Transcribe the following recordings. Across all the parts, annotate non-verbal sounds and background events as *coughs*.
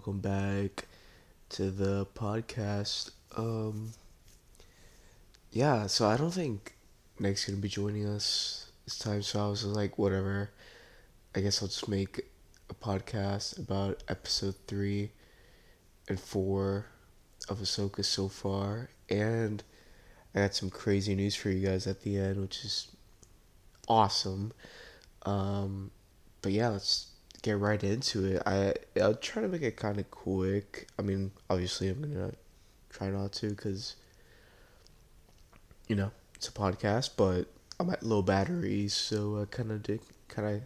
Welcome back to the podcast. Um yeah, so I don't think Nick's gonna be joining us this time, so I was like, whatever. I guess I'll just make a podcast about episode three and four of Ahsoka so far, and I got some crazy news for you guys at the end, which is awesome. Um, but yeah, let's get right into it. I I'll try to make it kind of quick. I mean, obviously, I'm gonna try not to because you know it's a podcast, but I'm at low batteries, so I kind of did kind of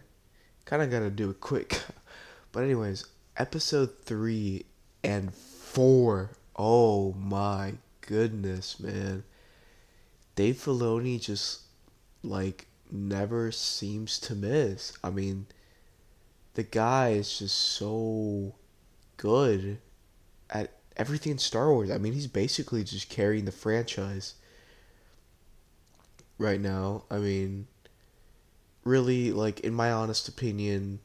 kind of gotta do it quick. *laughs* but anyways, episode three and four. Oh my goodness, man! Dave Filoni just like never seems to miss. I mean, the guy is just so good at everything in Star Wars. I mean, he's basically just carrying the franchise right now. I mean, really, like, in my honest opinion,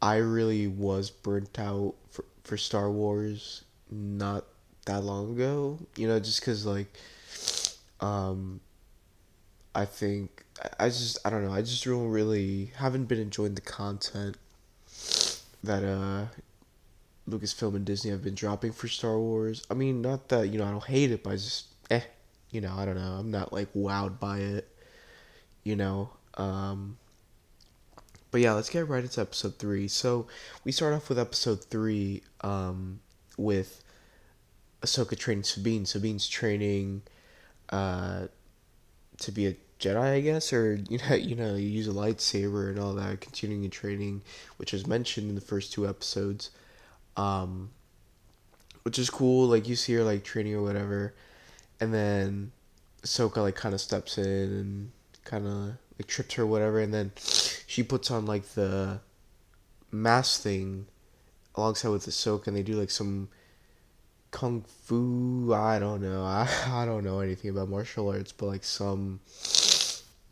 I really was burnt out for, for Star Wars not that long ago. You know, just because, like, um, I think I just I don't know. I just don't really haven't been enjoying the content that uh Lucasfilm and Disney have been dropping for Star Wars. I mean, not that you know I don't hate it, but I just eh, you know I don't know. I'm not like wowed by it, you know. Um, but yeah, let's get right into episode three. So we start off with episode three um, with Ahsoka training Sabine. Sabine's training uh, to be a Jedi, I guess, or *laughs* you know, you know, you use a lightsaber and all that, continuing your training, which was mentioned in the first two episodes, um, which is cool. Like you see her like training or whatever, and then Ahsoka like kind of steps in and kind of like trips her whatever, and then she puts on like the mask thing alongside with the Ahsoka, and they do like some kung fu. I don't know. *laughs* I I don't know anything about martial arts, but like some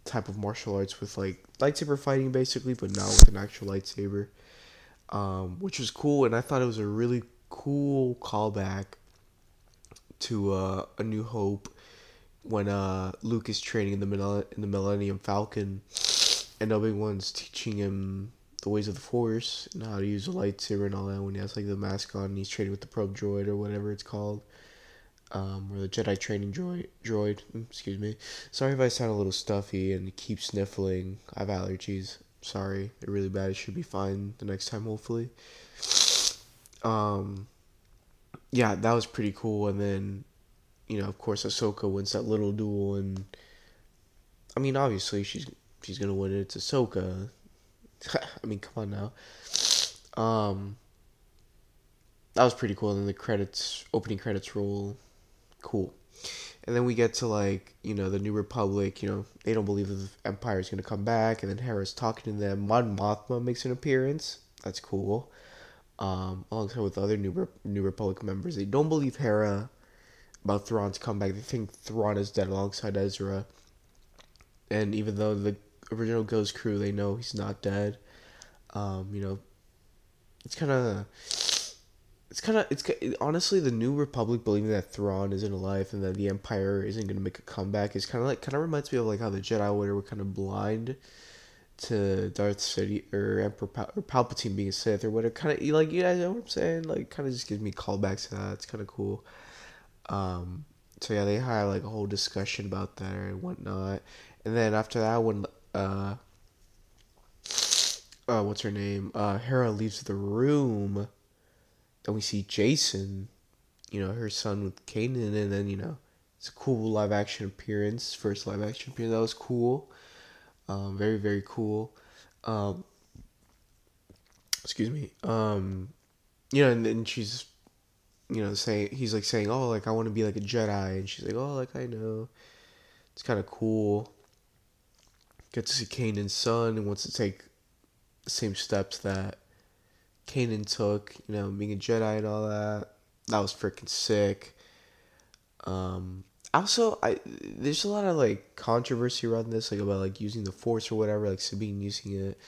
type of martial arts with like lightsaber fighting basically, but not with an actual lightsaber, um, which was cool. And I thought it was a really cool callback to uh, A New Hope when uh, Luke is training in the in the Millennium Falcon, and Obi Wan's teaching him the ways of the Force and how to use a lightsaber and all that. When he has like the mask on, and he's training with the probe droid or whatever it's called um, or the Jedi training droid. Droid, mm, excuse me. Sorry if I sound a little stuffy and keep sniffling. I have allergies. Sorry, they're really bad. It should be fine the next time, hopefully. Um, yeah, that was pretty cool. And then, you know, of course, Ahsoka wins that little duel, and I mean, obviously, she's she's gonna win it. It's Ahsoka. *laughs* I mean, come on now. Um, that was pretty cool. And the credits, opening credits roll cool. And then we get to like, you know, the New Republic, you know, they don't believe the Empire is to come back. And then Hera's talking to them. Mon Mothma makes an appearance. That's cool. Um, alongside with other New, Re- New Republic members. They don't believe Hera about Thrawn's comeback. They think Thrawn is dead alongside Ezra. And even though the original Ghost crew, they know he's not dead. Um, you know, it's kind of it's kind of it's honestly the new republic believing that Thrawn isn't alive and that the Empire isn't gonna make a comeback is kind of like kind of reminds me of like how the Jedi Order were kind of blind to Darth Sidious or Emperor Pal- or Palpatine being a Sith or whatever. Kind of like you guys know what I'm saying? Like kind of just gives me callbacks to that. It's kind of cool. Um, so yeah, they had like a whole discussion about that and whatnot, and then after that, when uh, uh what's her name? Uh, Hera leaves the room and we see Jacen, you know, her son with Kanan, and then you know, it's a cool live action appearance, first live action appearance. That was cool, um, very very cool. Um, excuse me. Um, you know, and then she's, you know, saying he's like saying, oh, like I want to be like a Jedi, and she's like, oh, like I know. It's kind of cool. Get to see Kanan's son and wants to take the same steps that Kanan took, you know, being a Jedi and all that. That was freaking sick. Um, also, I there's a lot of like controversy around this, like about like using the Force or whatever, like Sabine using it.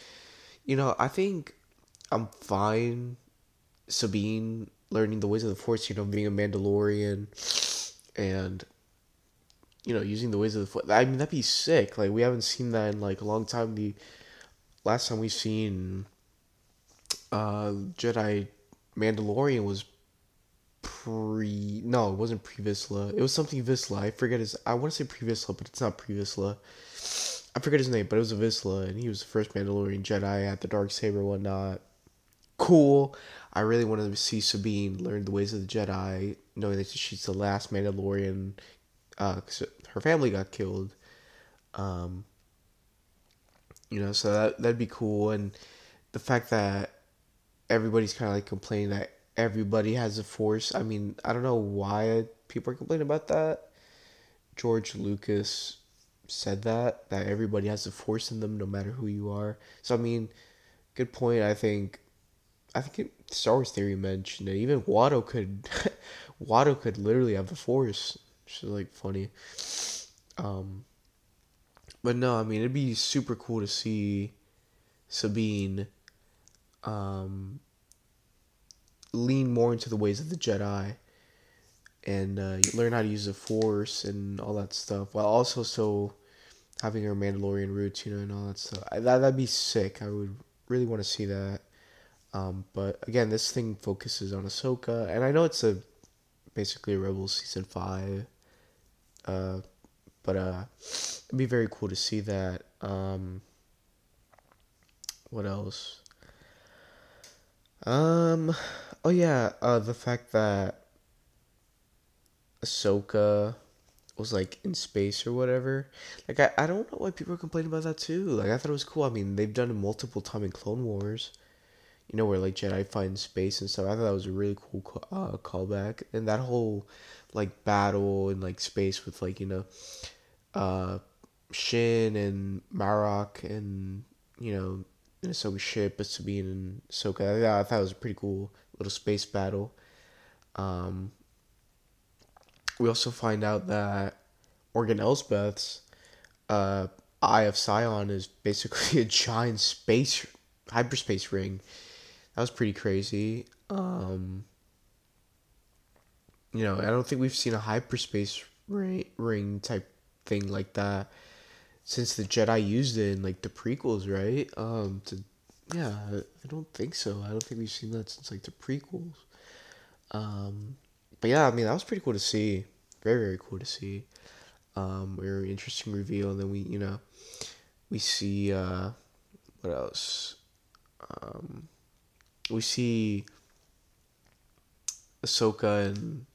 You know, I think I'm fine. Sabine learning the ways of the Force, you know, being a Mandalorian, and you know, using the ways of the Force. I mean, that'd be sick. Like we haven't seen that in like a long time. The last time we've seen uh, Jedi Mandalorian was pre no it wasn't pre Vizsla it was something Vizsla. I forget his I want to say pre Vizsla but it's not pre Vizsla I forget his name but it was a Vizsla and he was the first Mandalorian Jedi at the dark saber whatnot cool I really wanted to see Sabine learn the ways of the Jedi knowing that she's the last Mandalorian uh her family got killed um you know so that that'd be cool and the fact that everybody's kind of like complaining that everybody has a force. I mean, I don't know why people are complaining about that. George Lucas said that that everybody has a force in them, no matter who you are. So I mean, good point. I think, I think it, Star Wars Theory mentioned it. Even Watto could, *laughs* Watto could literally have a force, which like funny. Um, but no, I mean it'd be super cool to see Sabine, um, lean more into the ways of the Jedi and uh, learn how to use the Force and all that stuff, while also so having her Mandalorian roots, you know, and all that stuff. I, that that'd be sick. I would really want to see that. Um, but again, this thing focuses on Ahsoka, and I know it's a basically a Rebels season five. Uh, but uh, it'd be very cool to see that. Um, what else? Um, oh yeah, uh, the fact that Ahsoka was like in space or whatever. Like I, I don't know why people are complaining about that too. Like I thought it was cool. I mean, they've done it multiple time in Clone Wars. You know where like Jedi find space and stuff. I thought that was a really cool uh, callback, and that whole like battle in like space with like you know, uh, Shin and Marrok and you know Ahsoka's ship, but Sabine and Ahsoka. Yeah, I thought it was a pretty cool little space battle. Um, we also find out that Morgan Elsbeth's uh, Eye of Sion is basically *laughs* a giant space hyperspace ring. That was pretty crazy. Um, you know, I don't think we've seen a hyperspace ring, ring type thing like that since the Jedi used it in like the prequels, right? Um, to yeah, I don't think so. I don't think we've seen that since like the prequels. Um, but yeah, I mean that was pretty cool to see. Very very cool to see. Um, very interesting reveal, and then we you know we see uh, what else? Um, we see Ahsoka and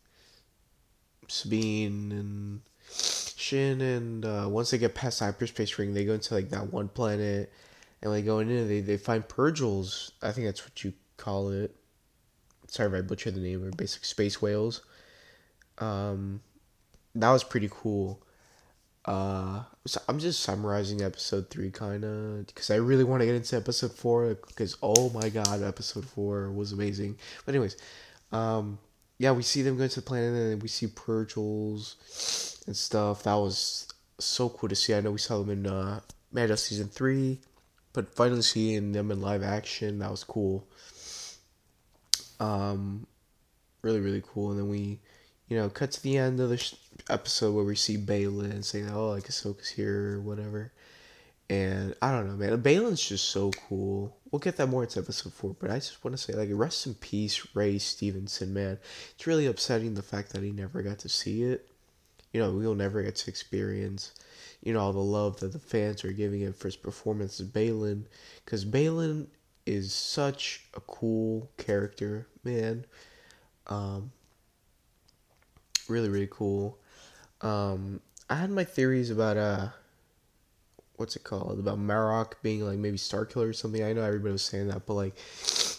Sabine and Shin, and uh, once they get past the hyperspace ring, they go into like that one planet, and when they go in, they they find Purrgils. I think that's what you call it. Sorry if I butchered the name. Or basic space whales. Um, that was pretty cool. Uh, so I'm just summarizing episode three, kind of, because I really want to get into episode four. Because oh my god, episode four was amazing. But anyways, um, yeah, we see them going to the planet, and we see Purrgils and stuff. That was so cool to see. I know we saw them in uh, Mando season three, but finally seeing them in live action, that was cool. Um, really, really cool. And then we, you know, cut to the end of the sh- episode where we see Baylan saying, "Oh, like Ahsoka's here" or whatever. And I don't know, man. Baylan's just so cool. We'll get that more into episode four, but I just want to say, like, rest in peace, Ray Stevenson, man. It's really upsetting the fact that he never got to see it. You know, we'll never get to experience, you know, all the love that the fans are giving him for his performance as Baylan. Because Baylan is such a cool character, man. Um, really, really cool. Um, I had my theories about, uh, what's it called about Marrok being like maybe Star Killer or something. I know everybody was saying that, but like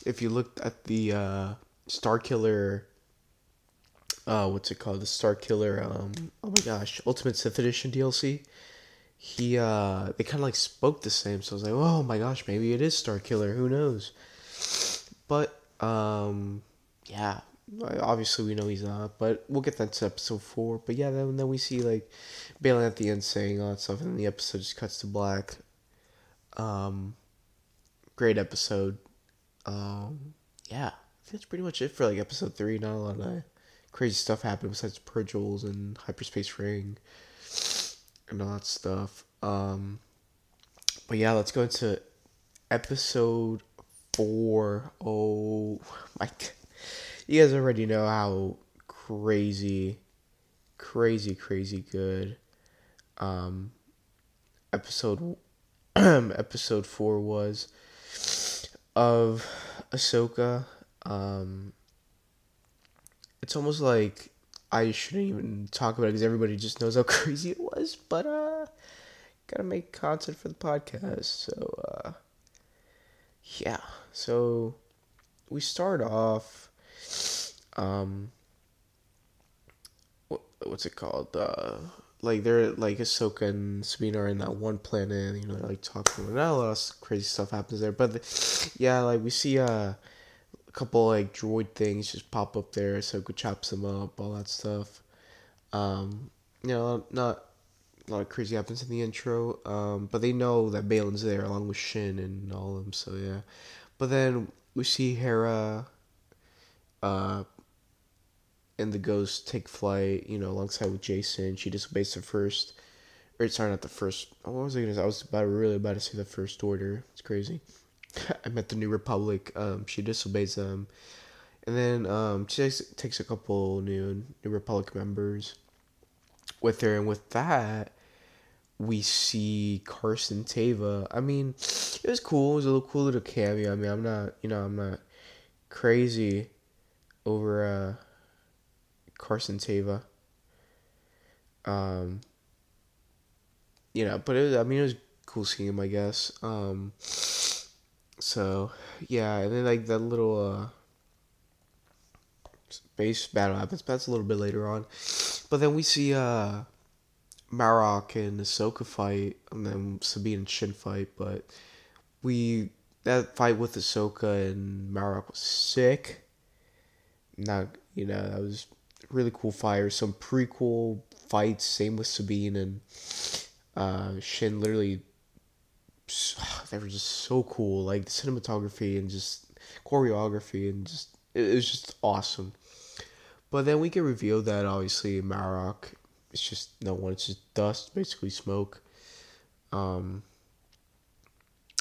if you looked at the uh, Star Killer, uh, what's it called? The Star Killer. Um, oh my gosh, Ultimate Sith Edition DLC. He uh, they kind of like spoke the same, so I was like, oh my gosh, maybe it is Star Killer. Who knows? But um, yeah, obviously we know he's not, but we'll get that to episode four. But yeah, then then we see like Baylan at the end saying all that stuff, and then the episode just cuts to black. Um, great episode. Um, yeah, that's pretty much it for like episode three. Not a lot of crazy stuff happened besides Purrgils and Hyperspace Ring and all that stuff. Um, but yeah, let's go into episode four. Oh my, you guys already know how crazy, crazy, crazy good. Um, episode *clears throat* episode four was of Ahsoka. Um, it's almost like I shouldn't even talk about it because everybody just knows how *laughs* crazy it was. But uh, gotta make content for the podcast. So uh, yeah. So we start off. Um, what, what's it called? Uh, like they're like Ahsoka and Sabine are in that one planet. And, you know, they're like talking. Not a lot of crazy stuff happens there, but the, yeah, like we see uh a couple like droid things just pop up there. Ahsoka chops them up, all that stuff. Um, you know, not a lot of crazy happens in the intro. Um, but they know that Baylan's there along with Shin and all of them. So yeah, but then we see Hera. Uh, and the ghost take flight, you know, alongside with Jacen. She disobeys the first, or sorry, not the first. Oh, what was I gonna say? I was about really about to say the first order. It's crazy. *laughs* I met the New Republic. Um, she disobeys them, and then um, she takes, takes a couple new New Republic members with her, and with that, we see Carson Teva. I mean, it was cool. It was a little cool little cameo. I mean, I'm not, you know, I'm not crazy over uh Carson Teva. Um, you know, but it was, I mean, it was cool seeing him, I guess. Um, so yeah, and then like that little uh, space battle happens. But that's a little bit later on. But then we see uh, Marrok and Ahsoka fight, and then Sabine and Shin fight. But we that fight with Ahsoka and Marrok was sick. Not you know that was really cool fire. some prequel fights. Same with Sabine and uh, Shin. Literally, *sighs* they were just so cool. Like the cinematography and just choreography and just it was just awesome. But then we get revealed that obviously Marrok it's just no one. It's just dust, basically smoke. Um,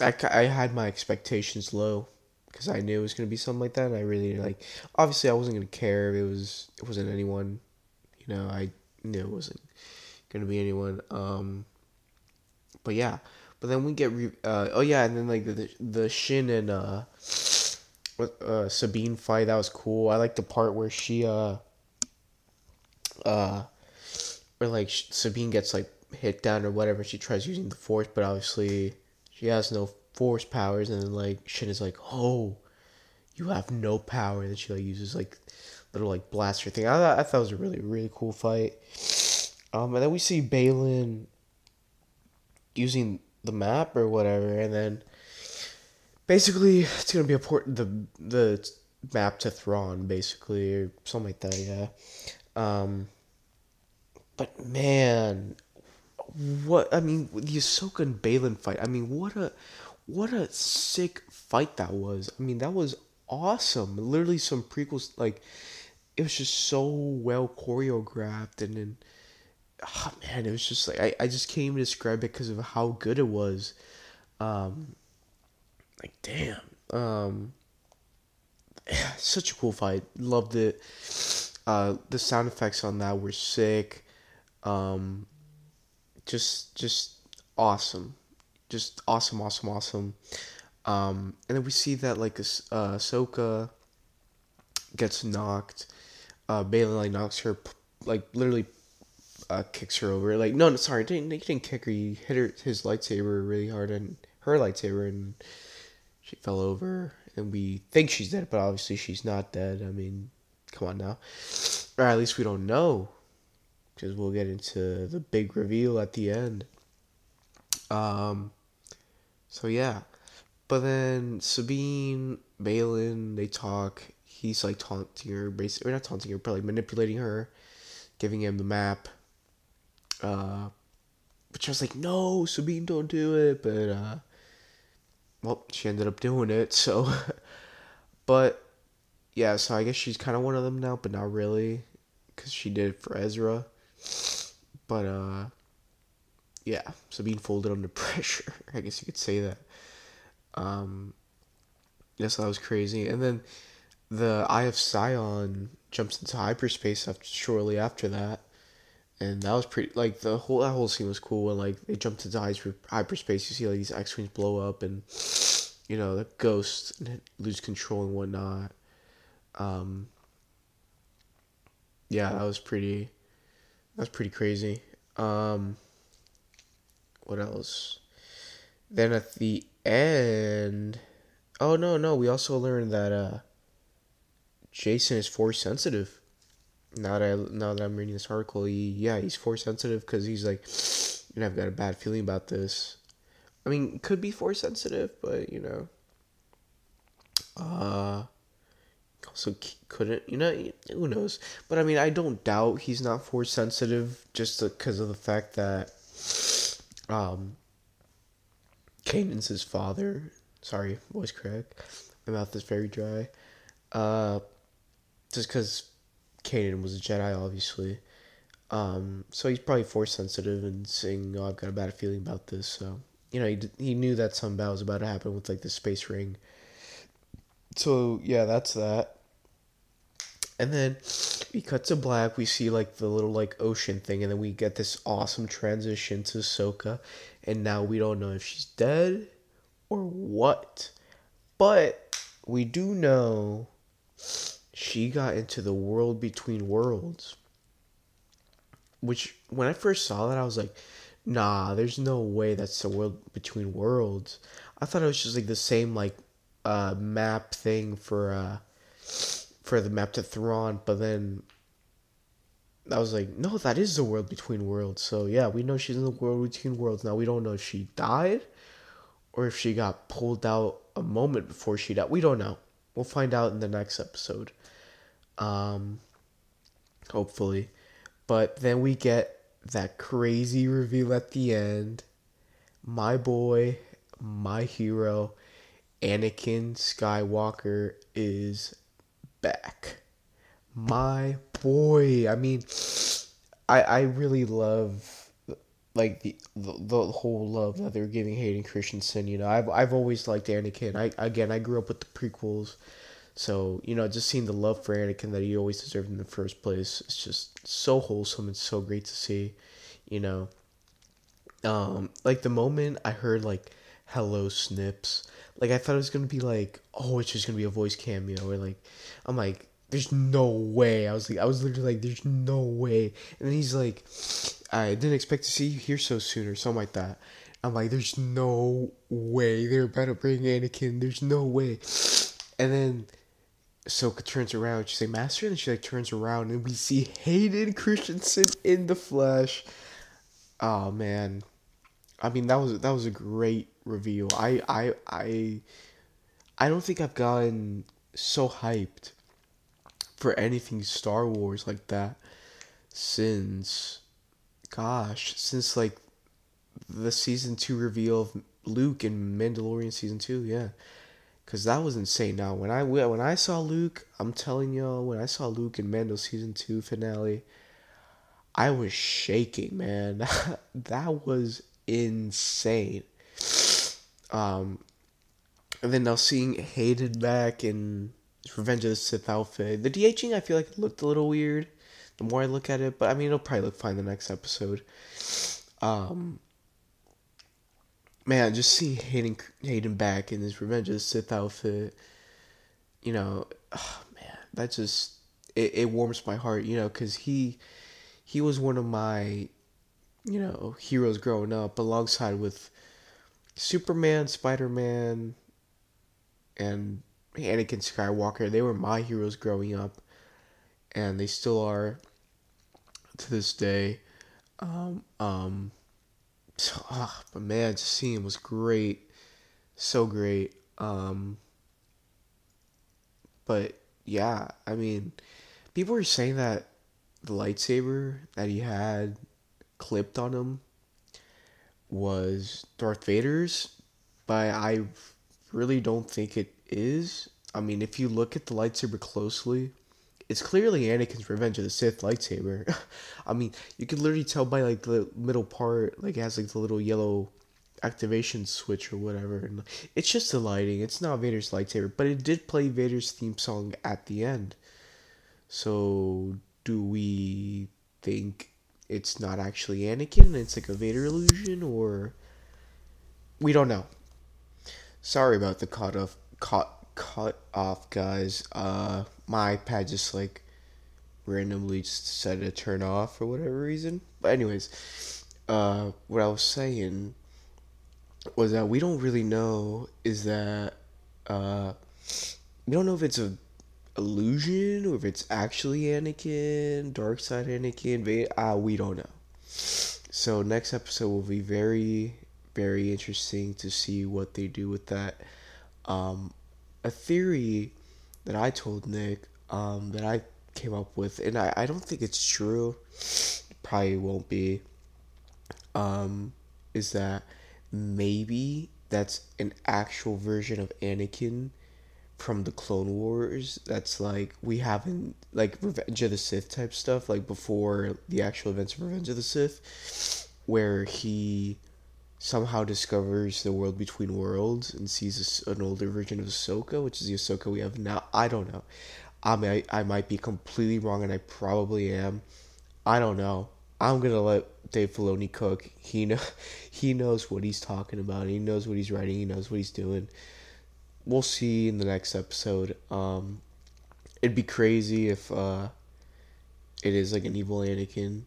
I, I had my expectations low because I knew it was gonna be something like that. And I really like. Obviously, I wasn't gonna care if it was it wasn't anyone. You know, I knew it wasn't gonna be anyone. Um, but yeah, but then we get re- uh, oh yeah, and then like the the Shin and uh, uh Sabine fight that was cool. I like the part where she uh uh where like Sabine gets like hit down or whatever. She tries using the force, but obviously she has no force powers, and then like Shin is like, "Oh, you have no power." And she like uses like little like blaster thing. I thought I thought it was a really really cool fight. Um, and then we see Baylan using the map or whatever, and then basically it's gonna be a port the the map to Thrawn basically or something like that. Yeah. Um, but man, what I mean, the Ahsoka and Baylan fight. I mean, what a what a sick fight that was. I mean, that was awesome. Literally some prequels like it was just so well choreographed and then oh man, it was just like I, I just can't even describe it because of how good it was. Um like damn. Um *sighs* such a cool fight. Loved it. Uh the sound effects on that were sick. Um just just awesome just awesome, awesome, awesome. Um, and then we see that like uh, gets knocked. Uh, like knocks her, like literally, uh, kicks her over. Like no, no sorry, didn't he didn't kick her. He hit her his lightsaber really hard and her lightsaber, and she fell over. And we think she's dead, but obviously she's not dead. I mean, come on now, or at least we don't know, because we'll get into the big reveal at the end. Um, so yeah. But then Sabine, Baylan, they talk. He's like taunting her, basically, or not taunting her, but like manipulating her, giving him the map. Uh, which I was like, no, Sabine, don't do it. But uh, well, she ended up doing it. So, *laughs* but yeah, so I guess she's kind of one of them now, but not really, because she did it for Ezra. But uh, yeah, so being folded under *laughs* pressure, I guess you could say that. Um, yes, that was crazy, and then the Eye of Sion jumps into hyperspace after shortly after that, and that was pretty. Like the whole that whole scene was cool, and like they jumped into hyperspace. You see like these X wings blow up, and you know the ghosts lose control and whatnot. Um, yeah, that was pretty. That was pretty crazy. Um, what else? Then at the end, oh no no, we also learned that uh, Jacen is force sensitive. Now that I, now that I'm reading this article, he, yeah, he's force sensitive because he's like, you know, I've got a bad feeling about this. I mean, could be force sensitive, but you know, uh, also couldn't, you know, who knows? But I mean, I don't doubt he's not force sensitive just because of the fact that, um, his father. Sorry, voice crack. My mouth is very dry. Uh, just because Kanan was a Jedi, obviously. Um, so he's probably force sensitive and saying, "Oh, I've got a bad feeling about this." So you know, he he knew that some bad was about to happen with like the space ring. So yeah, that's that. And then we cut to black. We see like the little like ocean thing, and then we get this awesome transition to Ahsoka, and now we don't know if she's dead or what, but we do know she got into the world between worlds. Which, when I first saw that, I was like, nah, there's no way that's the world between worlds. I thought it was just like the same, like, uh, map thing for, uh, for the map to Thrawn, but then I was like, no, that is the world between worlds. So yeah, we know she's in the world between worlds. Now we don't know if she died or if she got pulled out a moment before she died. We don't know. We'll find out in the next episode. Um, hopefully. But then we get that crazy reveal at the end. My boy, my hero, Anakin Skywalker is back. My boy. I mean, I I really love like the, the the whole love that they're giving Hayden Christensen. You know, I've I've always liked Anakin. I again I grew up with the prequels. So, you know, just seeing the love for Anakin that he always deserved in the first place, it's just so wholesome and so great to see, you know. Um, like the moment I heard like hello snips, like I thought it was gonna be like, oh, it's just gonna be a voice cameo, or like I'm like, there's no way. I was like I was literally like, there's no way. And then he's like, I didn't expect to see you here so soon or something like that. I'm like, there's no way they're about to bring Anakin. There's no way. And then Ahsoka turns around. She's like, Master, and she like turns around, and we see Hayden Christensen in the flesh. Oh man, I mean that was that was a great reveal. I I I I don't think I've gotten so hyped for anything Star Wars like that since, gosh, since like the season two reveal of Luke in Mandalorian season two. Yeah, Cause that was insane. Now when I when I saw Luke, I'm telling y'all, when I saw Luke in Mando season two finale, I was shaking, man. *laughs* that was insane. Um, and then now seeing Hayden back in Revenge of the Sith outfit, the de-aging I feel like it looked a little weird. The more I look at it, but I mean it'll probably look fine the next episode. Um, man, just seeing Hayden Hayden back in his Revenge of the Sith outfit, you know, oh, man, that just it, it warms my heart, you know, because he he was one of my you know heroes growing up, alongside with Superman, Spider Man, and Anakin Skywalker. They were my heroes growing up, and they still are to this day. Um, um, oh, but man, just seeing him was great, so great. Um, but yeah, I mean, people were saying that the lightsaber that he had clipped on him was Darth Vader's, but I really don't think it is. I mean, if you look at the lightsaber closely, it's clearly Anakin's Revenge of the Sith lightsaber. *laughs* I mean, you can literally tell by like the middle part, like it has like the little yellow activation switch or whatever. And it's just the lighting. It's not Vader's lightsaber, but it did play Vader's theme song at the end. So, do we think it's not actually Anakin? It's like a Vader illusion, or we don't know. Sorry about the cut off, cut cut off, guys. Uh, my iPad just like randomly just decided to turn off for whatever reason. But anyways, uh, what I was saying was that we don't really know is that uh, we don't know if it's a illusion or if it's actually Anakin, Dark Side Anakin, Vader. Uh, we don't know. So next episode will be very, very interesting to see what they do with that. Um, a theory that I told Nick um, that I came up with, and I, I don't think it's true. Probably won't be. Um, is that maybe that's an actual version of Anakin from the Clone Wars that's like we haven't like Revenge of the Sith type stuff like before the actual events of Revenge of the Sith where he somehow discovers the world between worlds and sees an older version of Ahsoka, which is the Ahsoka we have now. I don't know. I might I might be completely wrong, and I probably am. I don't know. I'm gonna let Dave Filoni cook. He know *laughs* he knows what he's talking about. He knows what he's writing. He knows what he's doing. We'll see in the next episode. Um, it'd be crazy if uh, it is like an evil Anakin.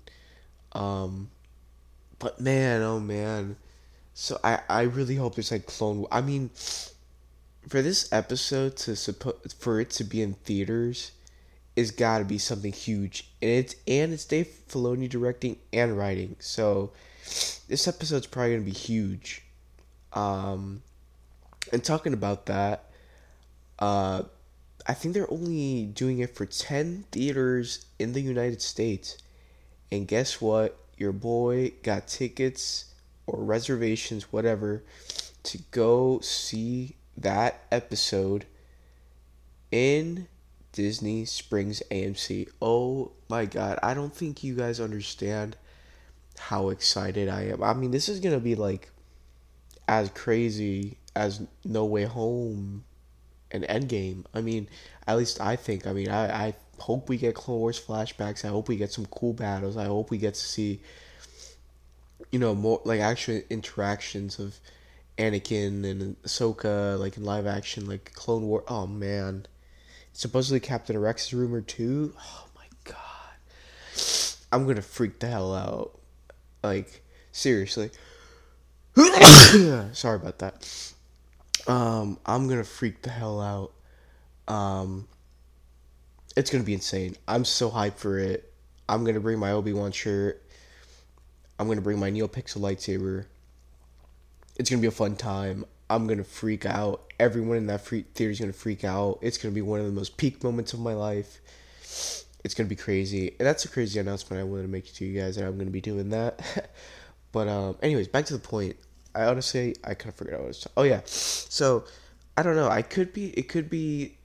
Um, but man, oh man. So I I really hope it's like clone. I mean, for this episode to suppo- for it to be in theaters is got to be something huge and it's and it's Dave Filoni directing and writing so this episode's probably gonna be huge um and talking about that uh I think they're only doing it for 10 theaters in the United States and guess what your boy got tickets or reservations whatever to go see that episode in Disney Springs AMC. Oh my god, I don't think you guys understand how excited I am. I mean, this is going to be like as crazy as No Way Home and Endgame. I mean, at least I think. I mean, I, I hope we get Clone Wars flashbacks. I hope we get some cool battles. I hope we get to see, you know, more like actual interactions of Anakin and Ahsoka, like in live action, like Clone War. Oh man, supposedly Captain Rex is rumored too. Oh my god, I'm gonna freak the hell out. Like seriously. *coughs* Sorry about that. Um, I'm gonna freak the hell out. Um, it's gonna be insane. I'm so hyped for it. I'm gonna bring my Obi Wan shirt. I'm gonna bring my NeoPixel lightsaber. It's gonna be a fun time. I'm gonna freak out. Everyone in that free theater is gonna freak out. It's gonna be one of the most peak moments of my life. It's gonna be crazy, and that's a crazy announcement I wanted to make to you guys that I'm gonna be doing that. *laughs* but um, anyways, back to the point. I honestly I kind of forgot what I was. oh yeah, so I don't know. I could be. It could be.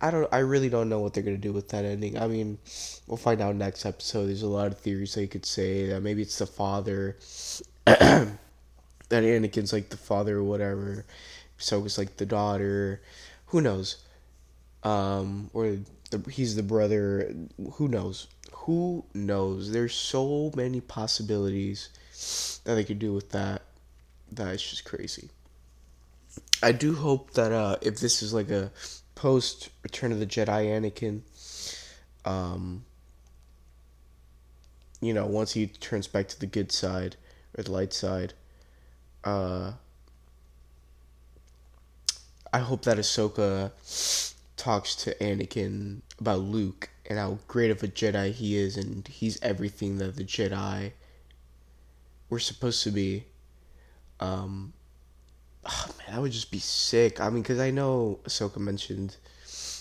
I don't. I really don't know what they're gonna do with that ending. I mean, we'll find out next episode. There's a lot of theories that you could say that maybe it's the father. *clears throat* that Anakin's like the father or whatever. So it's like the daughter. Who knows? Um, or the, he's the brother. Who knows? Who knows? There's so many possibilities that they could do with that. That is just crazy. I do hope that uh, if this is like a post Return of the Jedi Anakin, um, you know, once he turns back to the good side or the light side, uh, I hope that Ahsoka talks to Anakin about Luke and how great of a Jedi he is, and he's everything that the Jedi were supposed to be. Um, oh man, that would just be sick. I mean, because I know Ahsoka mentioned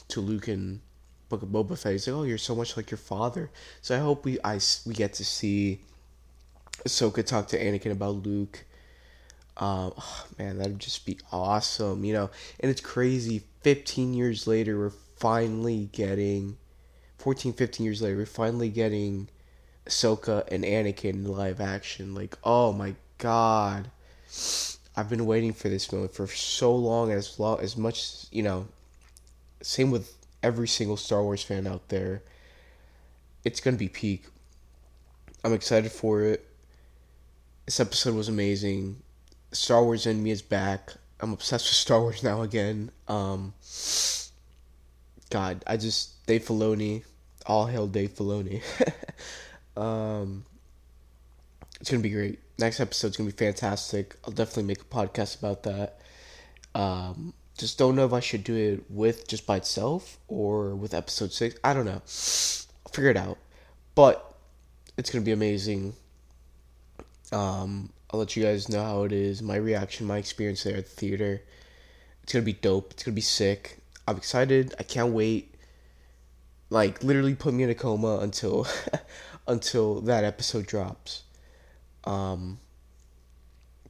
to Luke in Book of Boba Fett, he's like, "Oh, you're so much like your father." So I hope we I we get to see Ahsoka talk to Anakin about Luke um, oh, man, that'd just be awesome, you know. And it's crazy. 15 years later, we're finally getting 14, 15 years later, we're finally getting Ahsoka and Anakin live action. Like, oh my god. I've been waiting for this moment for so long, as long as much you know. Same with every single Star Wars fan out there. It's gonna be peak. I'm excited for it. This episode was amazing. Star Wars in me is back. I'm obsessed with *laughs* Star Wars now again. Um, God, I just Dave Filoni, all hail Dave Filoni. *laughs* um, it's gonna be great. Next episode's gonna be fantastic. I'll definitely make a podcast about that. Um, just don't know if I should do it with just by itself or with episode six. I don't know. I'll figure it out. But it's gonna be amazing. Um, I'll let you guys know how it is, my reaction, my experience there at the theater. It's gonna be dope. It's gonna be sick. I'm excited. I can't wait. Like literally put me in a coma until *laughs* until that episode drops. Um,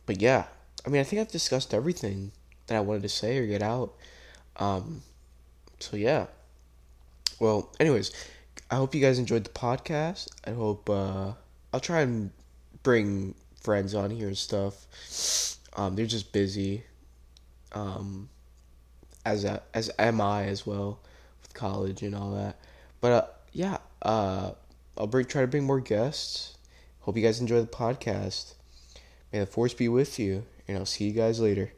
but yeah, I mean, I think I've discussed everything that I wanted to say or get out. Um, so yeah. Well, anyways, I hope you guys enjoyed the podcast. I hope uh, I'll try and bring friends on here and stuff. Um, they're just busy. Um, as a, as am I as well with college and all that. But uh, yeah, uh, I'll bring try to bring more guests. Hope you guys enjoy the podcast. May the force be with you, and I'll see you guys later.